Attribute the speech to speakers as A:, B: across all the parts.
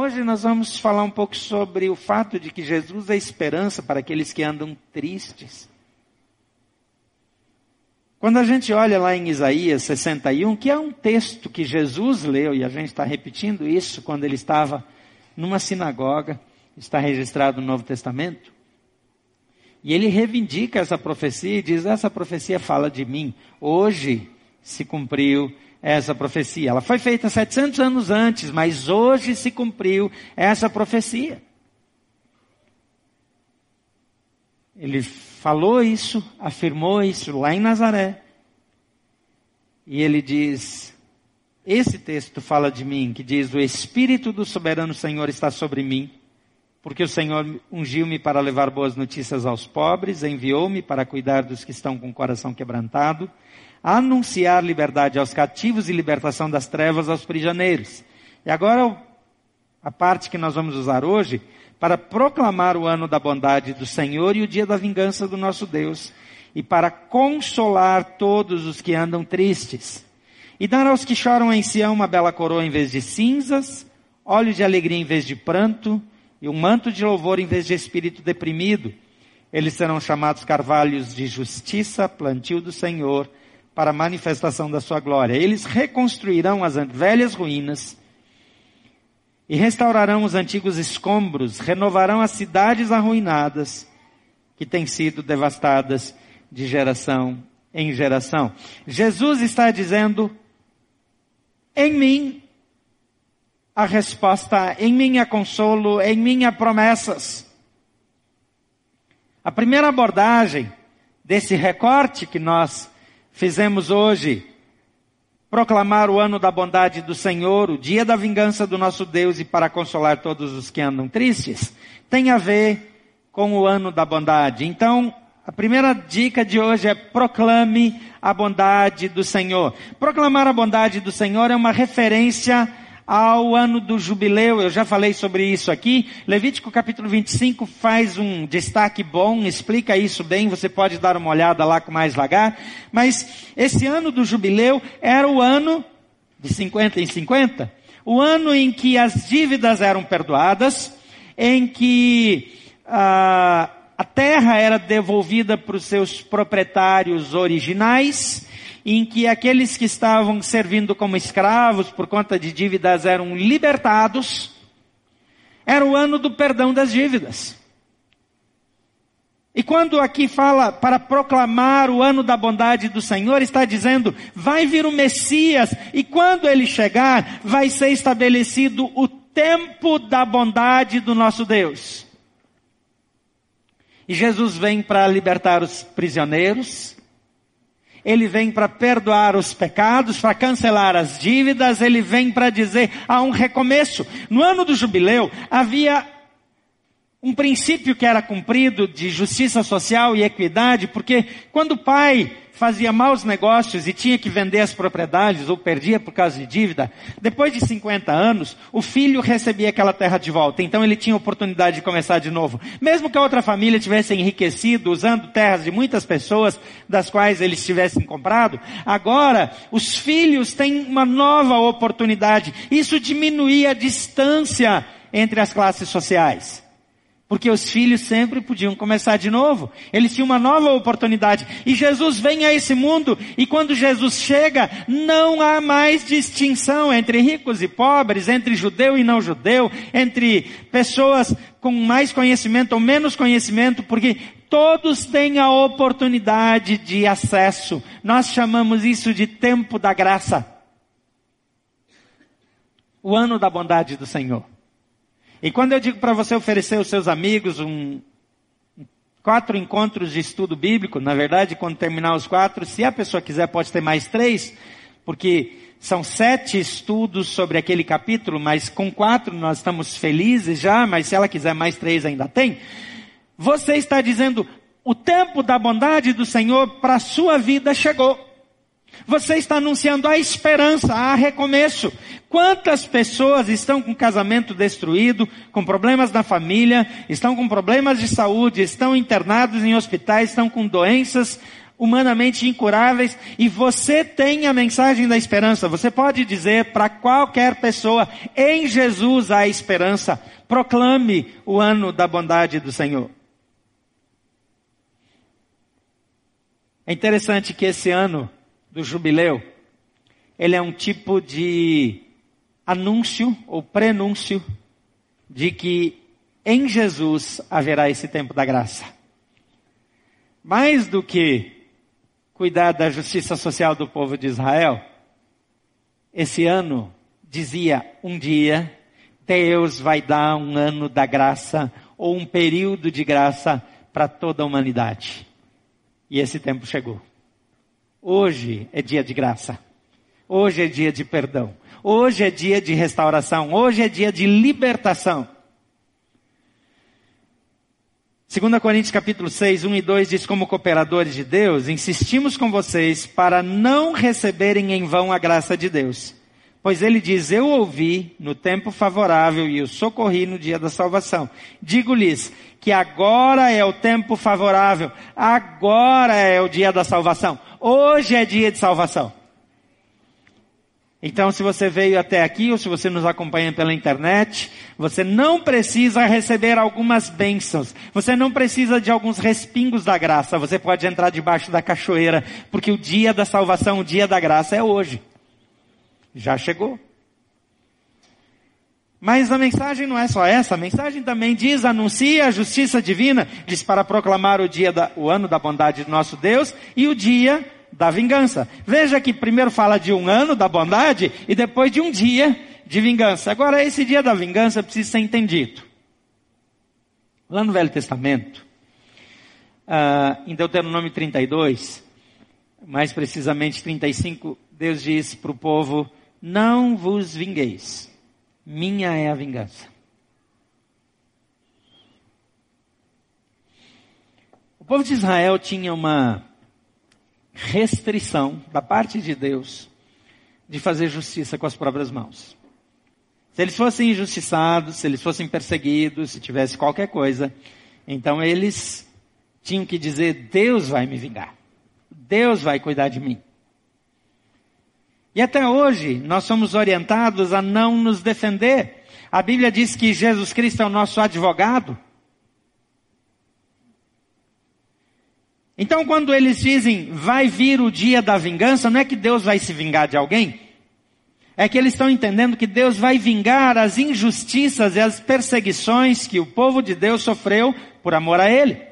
A: Hoje nós vamos falar um pouco sobre o fato de que Jesus é esperança para aqueles que andam tristes. Quando a gente olha lá em Isaías 61, que é um texto que Jesus leu, e a gente está repetindo isso quando ele estava numa sinagoga, está registrado no Novo Testamento, e ele reivindica essa profecia e diz: essa profecia fala de mim. Hoje se cumpriu essa profecia. Ela foi feita 700 anos antes, mas hoje se cumpriu essa profecia. Ele falou isso, afirmou isso lá em Nazaré. E ele diz: esse texto fala de mim, que diz: O Espírito do soberano Senhor está sobre mim, porque o Senhor ungiu-me para levar boas notícias aos pobres, enviou-me para cuidar dos que estão com o coração quebrantado anunciar liberdade aos cativos e libertação das trevas aos prisioneiros. E agora a parte que nós vamos usar hoje para proclamar o ano da bondade do Senhor e o dia da vingança do nosso Deus, e para consolar todos os que andam tristes, e dar aos que choram em Sião uma bela coroa em vez de cinzas, óleo de alegria em vez de pranto, e um manto de louvor em vez de espírito deprimido. Eles serão chamados carvalhos de justiça, plantio do Senhor, para a manifestação da sua glória. Eles reconstruirão as velhas ruínas e restaurarão os antigos escombros, renovarão as cidades arruinadas que têm sido devastadas de geração em geração. Jesus está dizendo, em mim a resposta, em mim há consolo, em mim há promessas. A primeira abordagem desse recorte que nós fizemos hoje, proclamar o ano da bondade do Senhor, o dia da vingança do nosso Deus e para consolar todos os que andam tristes, tem a ver com o ano da bondade. Então, a primeira dica de hoje é proclame a bondade do Senhor. Proclamar a bondade do Senhor é uma referência ao ano do jubileu, eu já falei sobre isso aqui. Levítico capítulo 25 faz um destaque bom, explica isso bem, você pode dar uma olhada lá com mais vagar. Mas esse ano do jubileu era o ano de 50 em 50, o ano em que as dívidas eram perdoadas, em que ah, a terra era devolvida para os seus proprietários originais, em que aqueles que estavam servindo como escravos por conta de dívidas eram libertados, era o ano do perdão das dívidas. E quando aqui fala para proclamar o ano da bondade do Senhor, está dizendo, vai vir o Messias, e quando ele chegar, vai ser estabelecido o tempo da bondade do nosso Deus. E Jesus vem para libertar os prisioneiros, ele vem para perdoar os pecados, para cancelar as dívidas, ele vem para dizer há um recomeço. No ano do jubileu havia um princípio que era cumprido de justiça social e equidade, porque quando o pai fazia maus negócios e tinha que vender as propriedades ou perdia por causa de dívida, depois de 50 anos, o filho recebia aquela terra de volta. Então ele tinha oportunidade de começar de novo. Mesmo que a outra família tivesse enriquecido usando terras de muitas pessoas das quais eles tivessem comprado, agora os filhos têm uma nova oportunidade. Isso diminuía a distância entre as classes sociais. Porque os filhos sempre podiam começar de novo. Eles tinham uma nova oportunidade. E Jesus vem a esse mundo, e quando Jesus chega, não há mais distinção entre ricos e pobres, entre judeu e não judeu, entre pessoas com mais conhecimento ou menos conhecimento, porque todos têm a oportunidade de acesso. Nós chamamos isso de tempo da graça. O ano da bondade do Senhor. E quando eu digo para você oferecer aos seus amigos um, quatro encontros de estudo bíblico, na verdade, quando terminar os quatro, se a pessoa quiser, pode ter mais três, porque são sete estudos sobre aquele capítulo, mas com quatro nós estamos felizes já, mas se ela quiser mais três ainda tem. Você está dizendo, o tempo da bondade do Senhor para a sua vida chegou. Você está anunciando a esperança, a recomeço. Quantas pessoas estão com casamento destruído, com problemas na família, estão com problemas de saúde, estão internados em hospitais, estão com doenças humanamente incuráveis, e você tem a mensagem da esperança. Você pode dizer para qualquer pessoa, em Jesus há esperança. Proclame o ano da bondade do Senhor. É interessante que esse ano do jubileu, ele é um tipo de anúncio ou prenúncio de que em Jesus haverá esse tempo da graça. Mais do que cuidar da justiça social do povo de Israel, esse ano dizia um dia, Deus vai dar um ano da graça ou um período de graça para toda a humanidade. E esse tempo chegou. Hoje é dia de graça. Hoje é dia de perdão. Hoje é dia de restauração. Hoje é dia de libertação. 2 Coríntios capítulo 6, 1 e 2 diz, como cooperadores de Deus, insistimos com vocês para não receberem em vão a graça de Deus. Pois ele diz, eu ouvi no tempo favorável e o socorri no dia da salvação. Digo-lhes que agora é o tempo favorável, agora é o dia da salvação. Hoje é dia de salvação. Então, se você veio até aqui ou se você nos acompanha pela internet, você não precisa receber algumas bênçãos. Você não precisa de alguns respingos da graça. Você pode entrar debaixo da cachoeira, porque o dia da salvação, o dia da graça é hoje. Já chegou. Mas a mensagem não é só essa, a mensagem também diz, anuncia a justiça divina, diz para proclamar o dia da, o ano da bondade do nosso Deus e o dia da vingança. Veja que primeiro fala de um ano da bondade e depois de um dia de vingança. Agora, esse dia da vingança precisa ser entendido. Lá no Velho Testamento, uh, em Deuteronômio 32, mais precisamente 35, Deus diz para o povo, não vos vingueis, minha é a vingança. O povo de Israel tinha uma restrição da parte de Deus de fazer justiça com as próprias mãos. Se eles fossem injustiçados, se eles fossem perseguidos, se tivesse qualquer coisa, então eles tinham que dizer: Deus vai me vingar. Deus vai cuidar de mim. E até hoje nós somos orientados a não nos defender. A Bíblia diz que Jesus Cristo é o nosso advogado. Então, quando eles dizem, vai vir o dia da vingança, não é que Deus vai se vingar de alguém. É que eles estão entendendo que Deus vai vingar as injustiças e as perseguições que o povo de Deus sofreu por amor a Ele.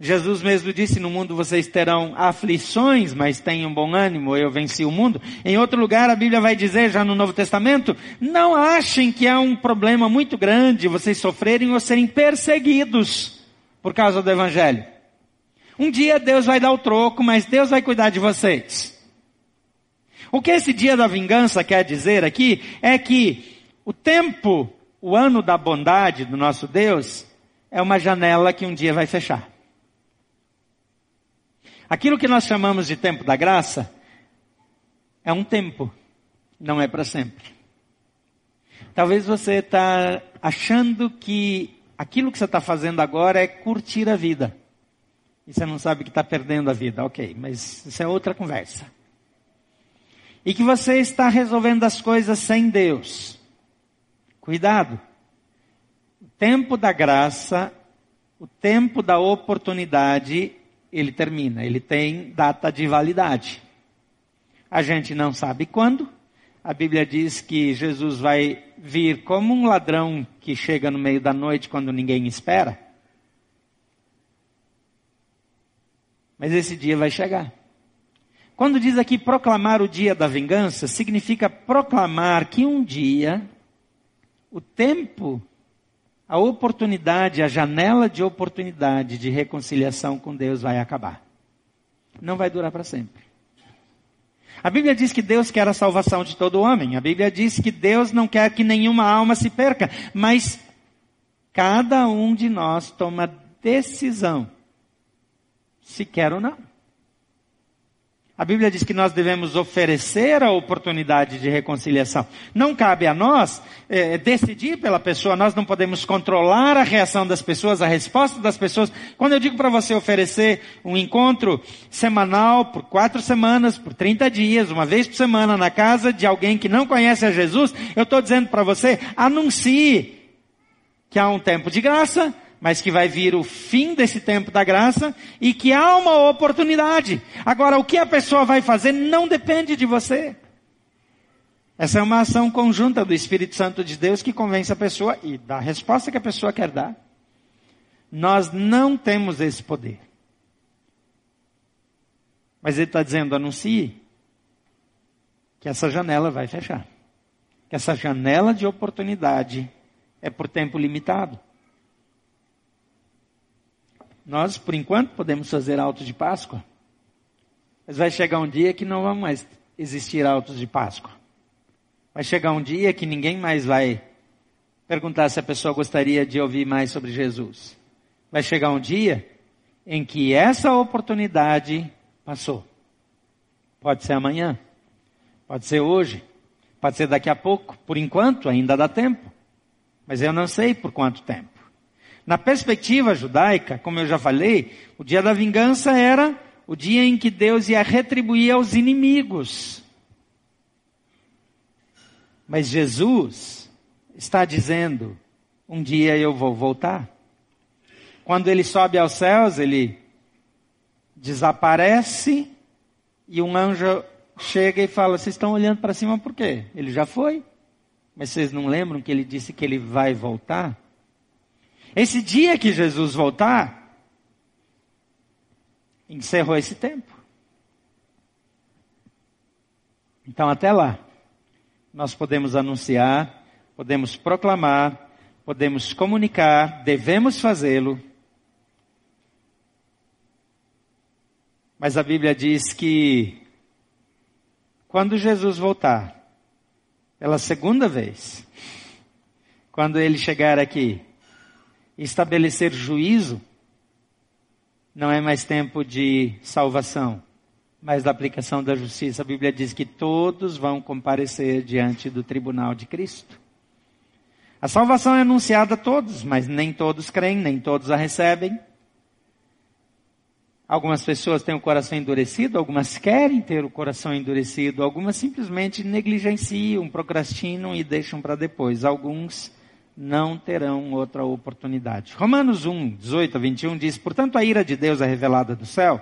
A: Jesus mesmo disse, no mundo vocês terão aflições, mas tenham bom ânimo, eu venci o mundo. Em outro lugar, a Bíblia vai dizer, já no Novo Testamento, não achem que há um problema muito grande vocês sofrerem ou serem perseguidos por causa do Evangelho. Um dia Deus vai dar o troco, mas Deus vai cuidar de vocês. O que esse dia da vingança quer dizer aqui é que o tempo, o ano da bondade do nosso Deus, é uma janela que um dia vai fechar. Aquilo que nós chamamos de tempo da graça é um tempo, não é para sempre. Talvez você está achando que aquilo que você está fazendo agora é curtir a vida. E você não sabe que está perdendo a vida. Ok, mas isso é outra conversa. E que você está resolvendo as coisas sem Deus. Cuidado. O tempo da graça, o tempo da oportunidade, ele termina. Ele tem data de validade. A gente não sabe quando, a Bíblia diz que Jesus vai vir como um ladrão que chega no meio da noite quando ninguém espera. Mas esse dia vai chegar. Quando diz aqui proclamar o dia da vingança, significa proclamar que um dia o tempo, a oportunidade, a janela de oportunidade de reconciliação com Deus vai acabar. Não vai durar para sempre. A Bíblia diz que Deus quer a salvação de todo homem. A Bíblia diz que Deus não quer que nenhuma alma se perca. Mas cada um de nós toma decisão se quer ou não. A Bíblia diz que nós devemos oferecer a oportunidade de reconciliação. Não cabe a nós é, decidir pela pessoa, nós não podemos controlar a reação das pessoas, a resposta das pessoas. Quando eu digo para você oferecer um encontro semanal por quatro semanas, por 30 dias, uma vez por semana, na casa de alguém que não conhece a Jesus, eu estou dizendo para você, anuncie que há um tempo de graça, mas que vai vir o fim desse tempo da graça e que há uma oportunidade. Agora, o que a pessoa vai fazer não depende de você. Essa é uma ação conjunta do Espírito Santo de Deus que convence a pessoa e dá a resposta que a pessoa quer dar. Nós não temos esse poder. Mas ele está dizendo, anuncie que essa janela vai fechar. Que essa janela de oportunidade é por tempo limitado. Nós, por enquanto, podemos fazer autos de Páscoa. Mas vai chegar um dia que não vão mais existir autos de Páscoa. Vai chegar um dia que ninguém mais vai perguntar se a pessoa gostaria de ouvir mais sobre Jesus. Vai chegar um dia em que essa oportunidade passou. Pode ser amanhã, pode ser hoje, pode ser daqui a pouco. Por enquanto, ainda dá tempo. Mas eu não sei por quanto tempo. Na perspectiva judaica, como eu já falei, o dia da vingança era o dia em que Deus ia retribuir aos inimigos. Mas Jesus está dizendo: um dia eu vou voltar. Quando ele sobe aos céus, ele desaparece e um anjo chega e fala: Vocês estão olhando para cima por quê? Ele já foi. Mas vocês não lembram que ele disse que ele vai voltar? Esse dia que Jesus voltar, encerrou esse tempo. Então, até lá, nós podemos anunciar, podemos proclamar, podemos comunicar, devemos fazê-lo. Mas a Bíblia diz que quando Jesus voltar, pela segunda vez, quando ele chegar aqui, estabelecer juízo, não é mais tempo de salvação, mas da aplicação da justiça. A Bíblia diz que todos vão comparecer diante do tribunal de Cristo. A salvação é anunciada a todos, mas nem todos creem, nem todos a recebem. Algumas pessoas têm o coração endurecido, algumas querem ter o coração endurecido, algumas simplesmente negligenciam, procrastinam e deixam para depois. Alguns não terão outra oportunidade. Romanos 1, 18 a 21 diz, portanto a ira de Deus é revelada do céu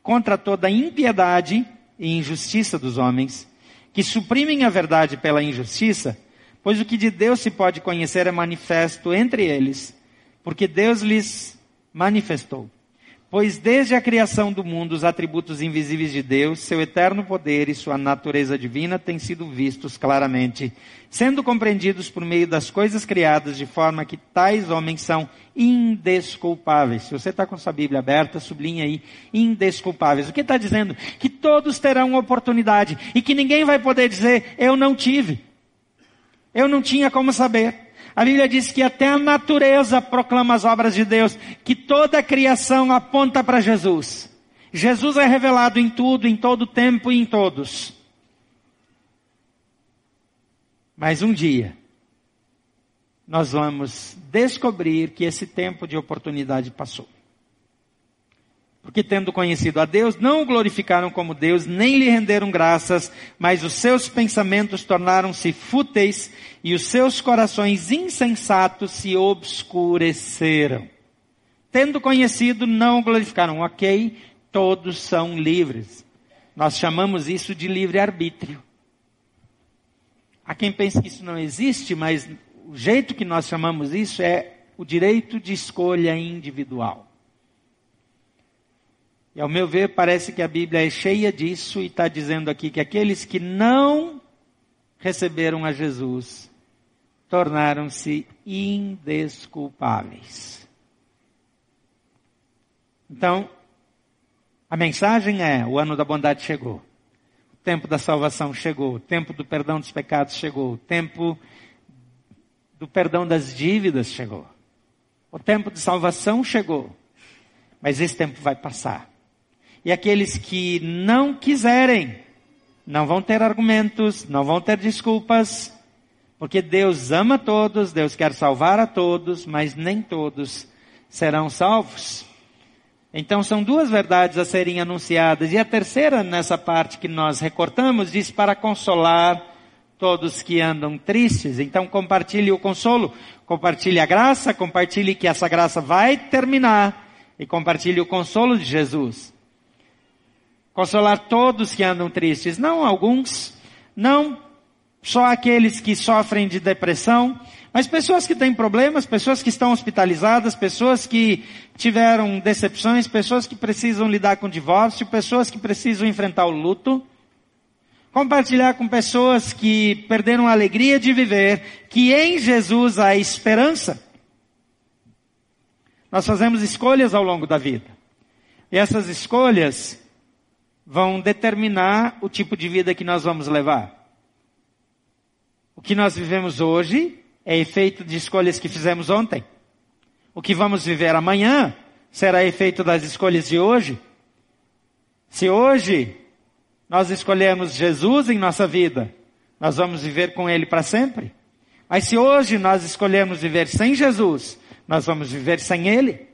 A: contra toda impiedade e injustiça dos homens, que suprimem a verdade pela injustiça, pois o que de Deus se pode conhecer é manifesto entre eles, porque Deus lhes manifestou. Pois desde a criação do mundo, os atributos invisíveis de Deus, seu eterno poder e sua natureza divina têm sido vistos claramente, sendo compreendidos por meio das coisas criadas, de forma que tais homens são indesculpáveis. Se você está com sua Bíblia aberta, sublinha aí, indesculpáveis. O que está dizendo? Que todos terão oportunidade e que ninguém vai poder dizer, eu não tive. Eu não tinha como saber. A Bíblia diz que até a natureza proclama as obras de Deus, que toda a criação aponta para Jesus. Jesus é revelado em tudo, em todo tempo e em todos. Mas um dia, nós vamos descobrir que esse tempo de oportunidade passou. Porque tendo conhecido a Deus, não o glorificaram como Deus, nem lhe renderam graças, mas os seus pensamentos tornaram-se fúteis e os seus corações insensatos se obscureceram. Tendo conhecido, não o glorificaram. Ok, todos são livres. Nós chamamos isso de livre-arbítrio. Há quem pense que isso não existe, mas o jeito que nós chamamos isso é o direito de escolha individual. E ao meu ver, parece que a Bíblia é cheia disso e está dizendo aqui que aqueles que não receberam a Jesus tornaram-se indesculpáveis. Então, a mensagem é: o ano da bondade chegou, o tempo da salvação chegou, o tempo do perdão dos pecados chegou, o tempo do perdão das dívidas chegou, o tempo de salvação chegou, mas esse tempo vai passar. E aqueles que não quiserem, não vão ter argumentos, não vão ter desculpas, porque Deus ama todos, Deus quer salvar a todos, mas nem todos serão salvos. Então são duas verdades a serem anunciadas. E a terceira, nessa parte que nós recortamos, diz para consolar todos que andam tristes. Então compartilhe o consolo, compartilhe a graça, compartilhe que essa graça vai terminar e compartilhe o consolo de Jesus. Consolar todos que andam tristes, não alguns, não só aqueles que sofrem de depressão, mas pessoas que têm problemas, pessoas que estão hospitalizadas, pessoas que tiveram decepções, pessoas que precisam lidar com divórcio, pessoas que precisam enfrentar o luto. Compartilhar com pessoas que perderam a alegria de viver, que em Jesus há esperança. Nós fazemos escolhas ao longo da vida. E essas escolhas vão determinar o tipo de vida que nós vamos levar. O que nós vivemos hoje é efeito de escolhas que fizemos ontem. O que vamos viver amanhã será efeito das escolhas de hoje. Se hoje nós escolhemos Jesus em nossa vida, nós vamos viver com Ele para sempre. Mas se hoje nós escolhemos viver sem Jesus, nós vamos viver sem Ele.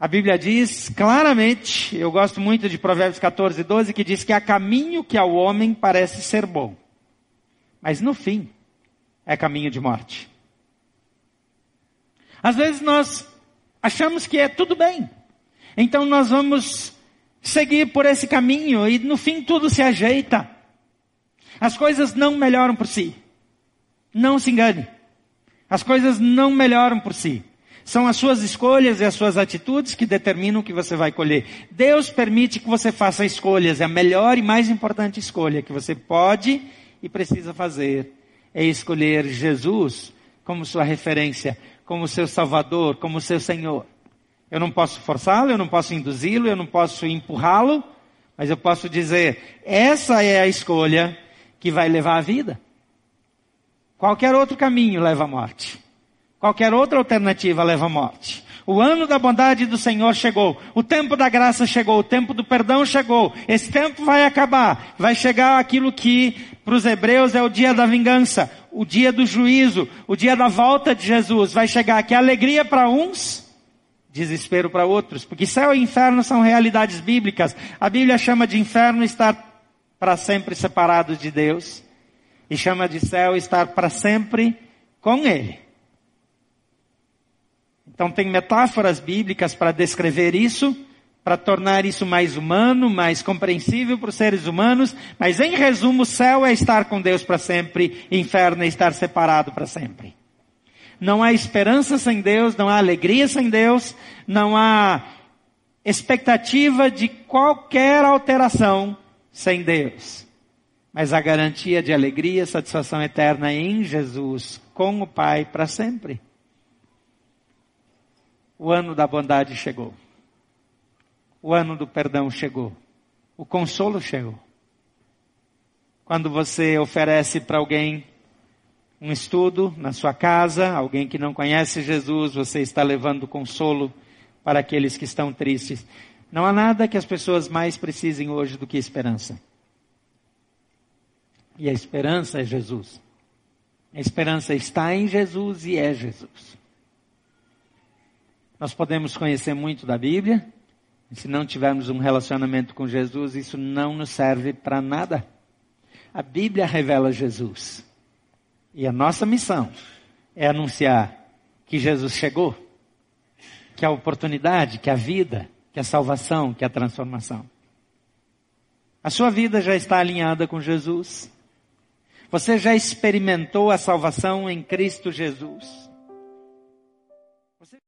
A: A Bíblia diz claramente, eu gosto muito de Provérbios 14, 12, que diz que há caminho que ao homem parece ser bom, mas no fim é caminho de morte. Às vezes nós achamos que é tudo bem. Então nós vamos seguir por esse caminho e no fim tudo se ajeita. As coisas não melhoram por si. Não se engane. As coisas não melhoram por si. São as suas escolhas e as suas atitudes que determinam o que você vai colher. Deus permite que você faça escolhas. É a melhor e mais importante escolha que você pode e precisa fazer. É escolher Jesus como sua referência, como seu Salvador, como seu Senhor. Eu não posso forçá-lo, eu não posso induzi-lo, eu não posso empurrá-lo, mas eu posso dizer, essa é a escolha que vai levar à vida. Qualquer outro caminho leva à morte. Qualquer outra alternativa leva à morte. O ano da bondade do Senhor chegou. O tempo da graça chegou. O tempo do perdão chegou. Esse tempo vai acabar. Vai chegar aquilo que para os hebreus é o dia da vingança o dia do juízo, o dia da volta de Jesus, vai chegar que alegria para uns, desespero para outros, porque céu e inferno são realidades bíblicas. A Bíblia chama de inferno estar para sempre separados de Deus e chama de céu estar para sempre com Ele. Então tem metáforas bíblicas para descrever isso para tornar isso mais humano, mais compreensível para os seres humanos, mas em resumo, céu é estar com Deus para sempre, inferno é estar separado para sempre. Não há esperança sem Deus, não há alegria sem Deus, não há expectativa de qualquer alteração sem Deus. Mas a garantia de alegria, satisfação eterna em Jesus, com o Pai para sempre. O ano da bondade chegou o ano do perdão chegou. O consolo chegou. Quando você oferece para alguém um estudo na sua casa, alguém que não conhece Jesus, você está levando consolo para aqueles que estão tristes. Não há nada que as pessoas mais precisem hoje do que esperança. E a esperança é Jesus. A esperança está em Jesus e é Jesus. Nós podemos conhecer muito da Bíblia, se não tivermos um relacionamento com Jesus, isso não nos serve para nada. A Bíblia revela Jesus. E a nossa missão é anunciar que Jesus chegou, que a oportunidade, que a vida, que a salvação, que a transformação. A sua vida já está alinhada com Jesus. Você já experimentou a salvação em Cristo Jesus.